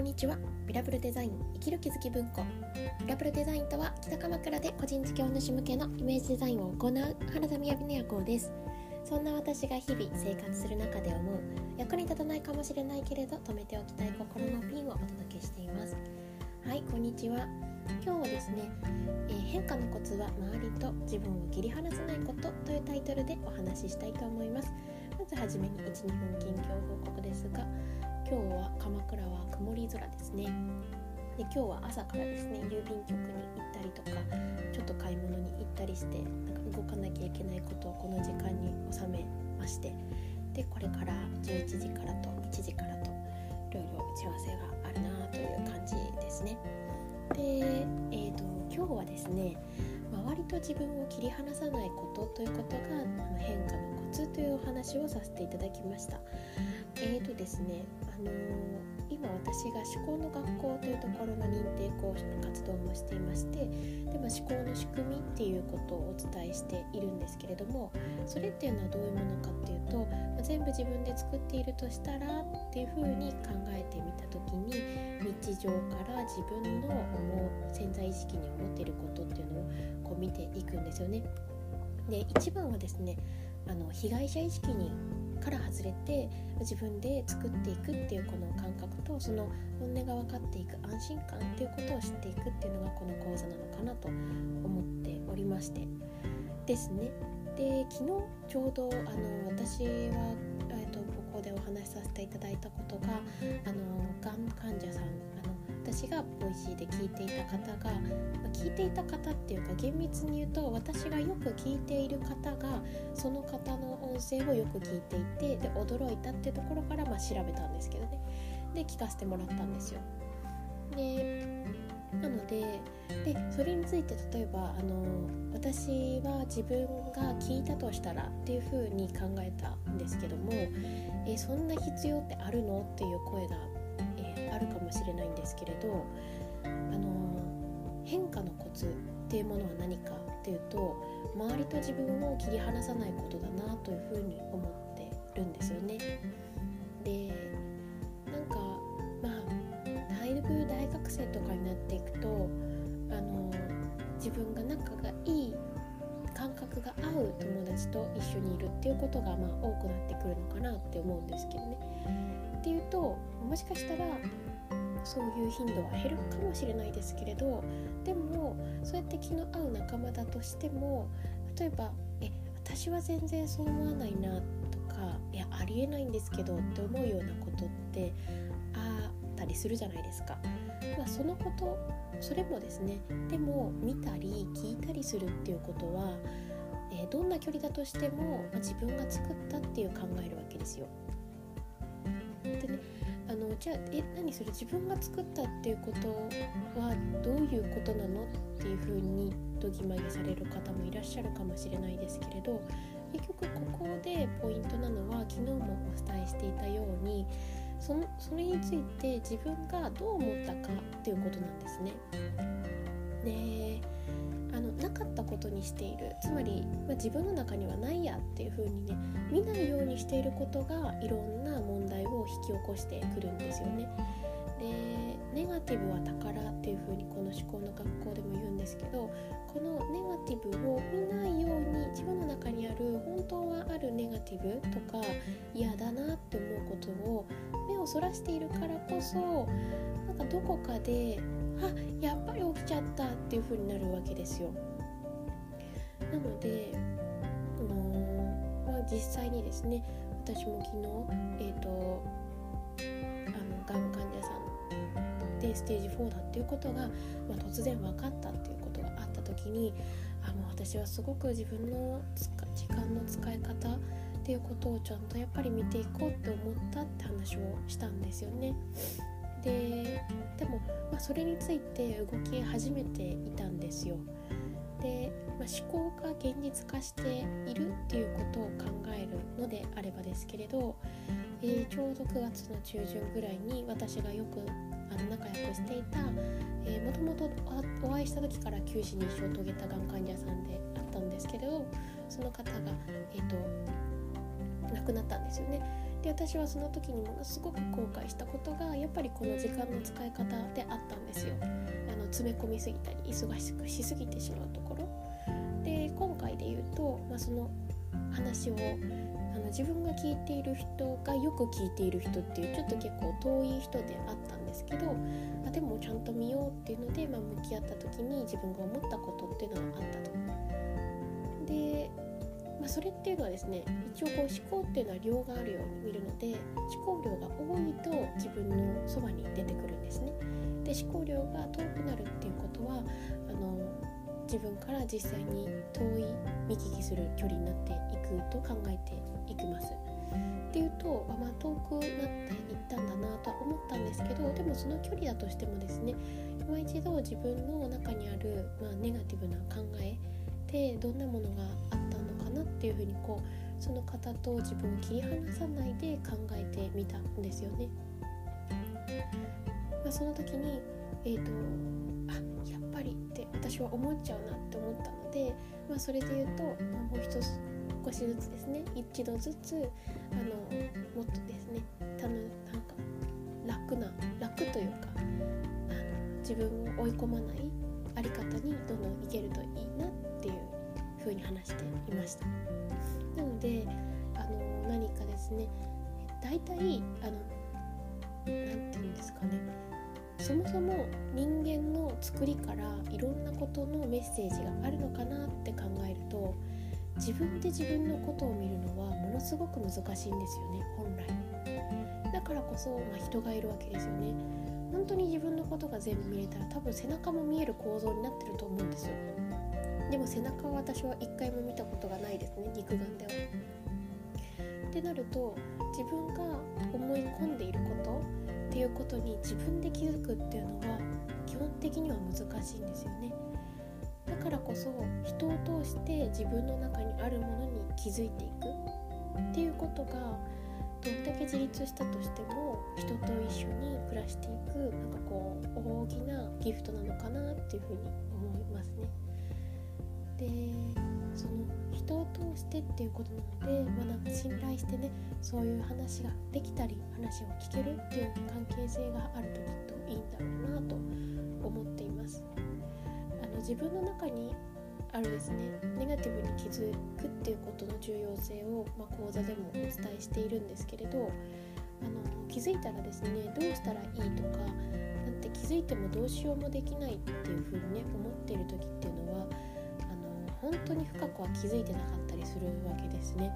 こんにちは。ビラブルデザイン生きる気づき文庫。ビラブルデザインとは北鎌倉で個人事業主向けのイメージデザインを行う原田雅美子です。そんな私が日々生活する中で思う役に立たないかもしれないけれど止めておきたい心のピンをお届けしています。はいこんにちは。今日はですね、えー、変化のコツは周りと自分を切り離さないことというタイトルでお話ししたいと思います。まずはじめに12分近況報告ですが今日は鎌倉は曇り空ですね。で今日は朝からですね郵便局に行ったりとかちょっと買い物に行ったりしてなんか動かなきゃいけないことをこの時間に収めまして。でこれから11時からと1時からといろいろ打ち合わせがあるなという感じですね。で、えーと、今日はですね周りと自分を切り離さないことということが変化のコツというお話をさせていただきました。えーとですねの、今私が思考の学校というところの認定講師の活動もしていましてで、まあ、思考の仕組みっていうことをお伝えしているんですけれどもそれっていうのはどういうものかっていうと、全部自分で作っているとしたらっていうふうに考えてみた時に日常から自分の思う潜在意識に思っていることっていうのをこう見ていくんですよね。で一番はですねあの被害者意識にから外れて自分で作っていくっていうこの感覚とその本音が分かっていく安心感っていうことを知っていくっていうのがこの講座なのかなと思っておりまして。ですね。で昨日ちょうどあの私は、えーと、ここでお話しさせていただいたことがあのがん患者さん私が Voicy で聞いていた方が、ま、聞いていた方っていうか厳密に言うと私がよく聞いている方がその方の音声をよく聞いていてで驚いたっていうところからま調べたんですけどねで聞かせてもらったんですよ。でなのででそれについて例えばあの私は自分が聞いたとしたらっていうふうに考えたんですけどもえそんな必要ってあるの？っていう声がもしれないんですけれどあの変化のコツっていうものは何かっていうと周りと自分を切り離さないことだなというふうに思ってるんですよね。でなんかまあだいぶ大学生とかになっていくとあの自分が仲がいい感覚が合う友達と一緒にいるっていうことがまあ多くなってくるのかなって思うんですけどね。っていうともしかしたらそういう頻度は減るかもしれないですけれどでもそうやって気の合う仲間だとしても例えば「え私は全然そう思わないな」とか「いやありえないんですけど」って思うようなことってあったりするじゃないですか。まあ、そのことそれもですねでも見たり聞いたりするっていうことは、え、どんな距離だとしても、ま、自分が作ったっていう考えるわけですよ。でねじゃあえ何それ自分が作ったっていうことはどういうことなのっていうふうにどぎまぎされる方もいらっしゃるかもしれないですけれど結局ここでポイントなのは昨日もお伝えしていたようにそのそれについて自分がどう思ったかっていうことなんですね。でなかったことにしているつまり、まあ、自分の中にはないやっていう風にね見ないようにしていることがいろんな問題を引き起こしてくるんですよね。でネガティブは宝っていう風にこの思考の学校でも言うんですけどこのネガティブを見ないように自分の中にある本当はあるネガティブとか嫌だなって思うことを目をそらしているからこそなんかどこかであやっぱり起きちゃったっていう風になるわけですよ。なので、あのー、実際にですね私も昨日、えーと、あのがん患者さんでステージ4だっていうことが、まあ、突然分かったっていうことがあった時にあもう私はすごく自分の時間の使い方っていうことをちゃんとやっぱり見ていこうって思ったって話をしたんですよね。ででも、まあ、それについて動き始めていたんですよ。で、まあ、思考が現実化しているっていうことを考えるのであればですけれど、えー、ちょうど9月の中旬ぐらいに私がよくあの仲良くしていたもともとお会いした時から九死に一生を遂げたがん患者さんであったんですけれどその方が、えーと、亡くなったんですよね。で私はその時にものすごく後悔したことがやっぱりこの時間の使い方であったんですよあの詰め込みすぎたり忙しくしすぎてしまうところで言うと、まあ、その話をあの自分が聞いている人がよく聞いている人っていうちょっと結構遠い人であったんですけどあでもちゃんと見ようっていうので、まあ、向き合った時に自分が思ったことっていうのがあったと。で、まあ、それっていうのはですね一応こう思考っていうのは量があるように見るので思考量が多いと自分のそばに出てくるんですね。で思考量が遠くなるっていうこ自分から実際に遠い見聞きする距離になっていくと考えていきます。っていうと、まあ、遠くなっていったんだなとは思ったんですけどでもその距離だとしてもですね今一度自分の中にある、まあ、ネガティブな考えってどんなものがあったのかなっていうふうにこうその方と自分を切り離さないで考えてみたんですよね。まあ、その時に、えーと、あ私は思っちゃうなって思ったので、まあ、それで言うと、まあ、もう一つ少しずつですね。一度ずつあのもっとですねたのなんか楽な楽というかあの自分を追い込まないあり方にどんどんいけるといいなっていう風に話していました。なのであの何かですね大体あの何て言うんですかね。そもそも人間の作りからいろんなことのメッセージがあるのかなって考えると自分で自分のことを見るのはものすごく難しいんですよね本来。だからこそ、まあ、人がいるわけですよね。本当に自分のことが全部見れたら多分背中も見える構造になってると思うんですよ。でも背中は私は一回も見たことがないですね肉眼では。ってなると自分が思い込んでいることっていうことに自分で気づくっていうのは基本的には難しいんですよねだからこそ人を通して自分の中にあるものに気づいていくっていうことがどんだけ自立したとしても人と一緒に暮らしていくなんかこう大きなギフトなのかなっていうふうに思いますね。でその人を通してっていうことなので、まあ、なんか信頼してねそういう話ができたり話を聞けるっていう関係性があるときっといいんだろうなと思っています。あの自分の中にあるですねネガティブに気づくっていうことの重要性を、まあ、講座でもお伝えしているんですけれどあの気づいたらですねどうしたらいいとかなんて気づいてもどうしようもできないっていうふうにね思っている時っていうのは本当に深くは気づいてなかったりするわけですね。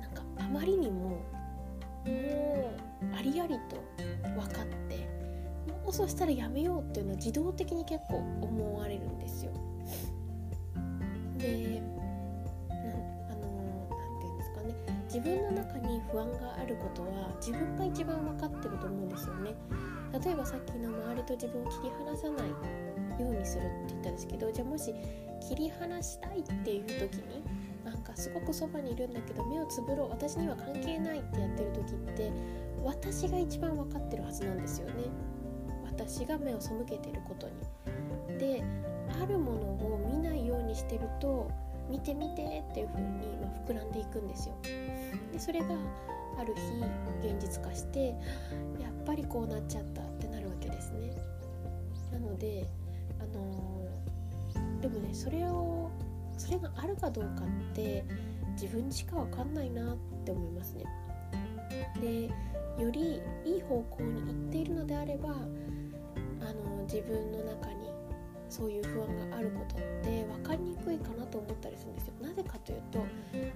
なんかあまりにももうありありと分かってもうそしたらやめようっていうのは自動的に結構思われるんですよ。であの何て言うんですかね自分の中に不安があることは自分が一番分かってると思うんですよね。例えばさっきの周りと自分を切り離さないようにするって言ったんですけどじゃあもし切り離したいっていう時になんかすごくそばにいるんだけど目をつぶろう私には関係ないってやってる時って私が一番分かってるはずなんですよね。私が目を背けてることに。であるものを見ないようにしてると見て見てっていう風にま膨らんでいくんですよ。でそれがある日現実化してやっぱりこうなっちゃったってなるわけですね。なのであのー、でもねそれをそれがあるかどうかって自分しか分かんないなって思いますね。でよりいい方向に行っているのであればあの自分の中にそういう不安があることって分かりにくいかなと思ったりするんですよ。なぜかというと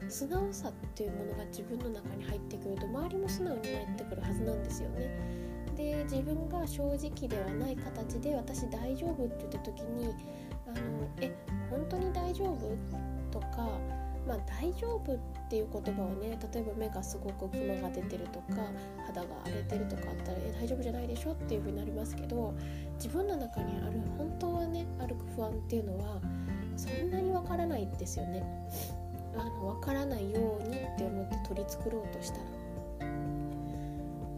素直さっていうものが自分の中に入ってくると周りも素直になってくるはずなんですよね。で自分が正直ではない形で私大丈夫って言った時にあのえ本当に大丈夫？とかまあ、大丈夫っていう言葉をね例えば目がすごくクマが出てるとか肌が荒れてるとかあったらえ大丈夫じゃないでしょっていう風になりますけど自分の中にある本当はねある不安っていうのはそんなにわからないですよね。あの分からないようにって思って取り繕ろうとしたら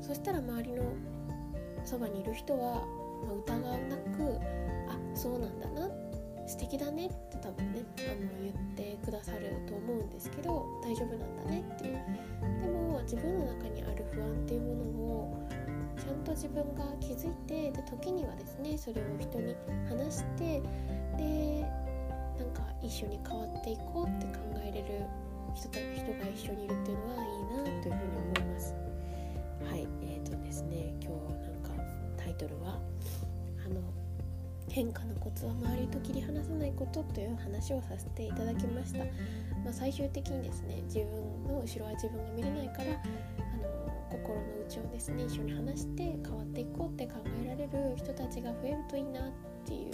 そしたら周りのそばにいる人は、ま、疑わなくあそうなんだな素敵だねって多分ねあの言ってくださると思うんですけど大丈夫なんだねっていうでも自分の中にある不安っていうものをちゃんと自分が気づいてで時にはですねそれを人に話してでなんか一緒に変わっていこうって考えれる人と人が一緒にいるっていうのはいいなというふうに思います。はい、えーとですね今日イトルはあの変化のコツは周りと切り離さないことという話をさせていただきました、まあ、最終的にですね自分の後ろは自分が見れないからあの心の内をですね一緒に話して変わっていこうって考えられる人たちが増えるといいなっていう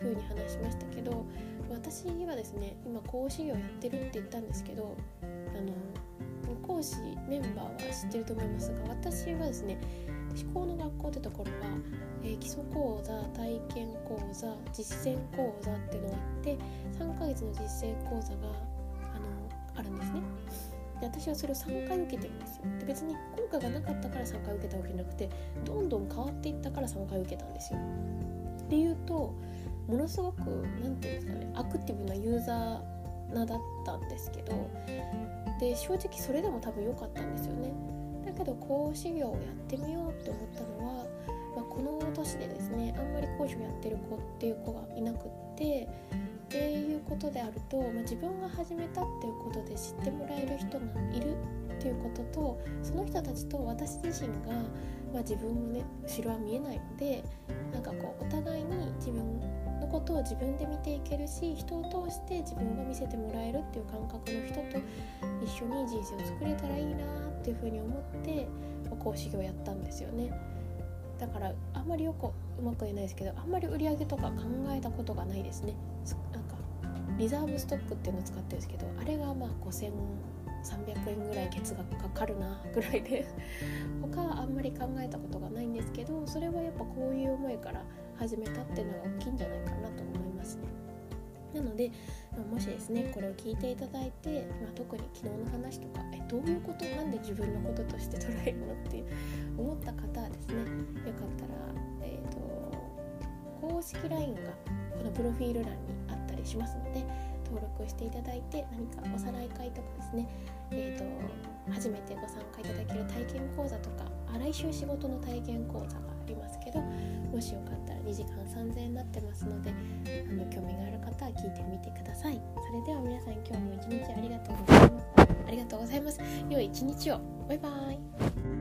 風に話しましたけど私はですね今講師業やってるって言ったんですけどあの講師メンバーは知ってると思いますが私はですね思考の学校ってところは、基礎講座体験講座実践講座っていうのがあって3ヶ月の実践講座があのあるんですね。で私はそれを3回受けてるんですよで別に効果がなかったから3回受けたわけじゃなくてどんどん変わっていったから3回受けたんですよ。っていうとものすごく何て言うんですかねアクティブなユーザーなだったんですけどで正直それでも多分良かったんですよね。だけど講師業をやってみようって思ったのは、この年でですねあんまり講師をやってる子っていう子がいなくってっていうことであると、まあ、自分が始めたっていうことで知ってもらえる人がいるっていうこととその人たちと私自身が、まあ、自分のね後ろは見えないのでなんかこうお互いに自分のことを自分で見ていけるし人を通して自分が見せてもらえるっていう感覚の人と一緒に人生を作れたらいいなっていうふうに思って講師業やったんですよね。だからあんまりよくうまく言えないですけどあんまり売り上げとか考えたことがないですねなんかリザーブストックっていうのを使ってるんですけどあれがまあ5300円ぐらい月額かかるなぐらいで 他はあんまり考えたことがないんですけどそれはやっぱこういう思いから始めたっていうのが大きいんじゃないかなと思いますね。なので、ま、もしですねこれを聞いていただいて、まあ、特に昨日の話とかえどういうことなんで自分のこととして捉えるのって思った方はですねよかったら、えーと、公式 LINE がこのプロフィール欄にあったりしますので登録していただいて何かおさらい会とかですね、えーと、初めてご参加いただける体験講座とか来週仕事の体験講座がありますけどもしよかったら2時間3000円になってますのであの興味がある方は聞いてみてください。それでは皆さん今日も一日ありがとうございます。ありがとうございます。良い一日を。バイバーイ。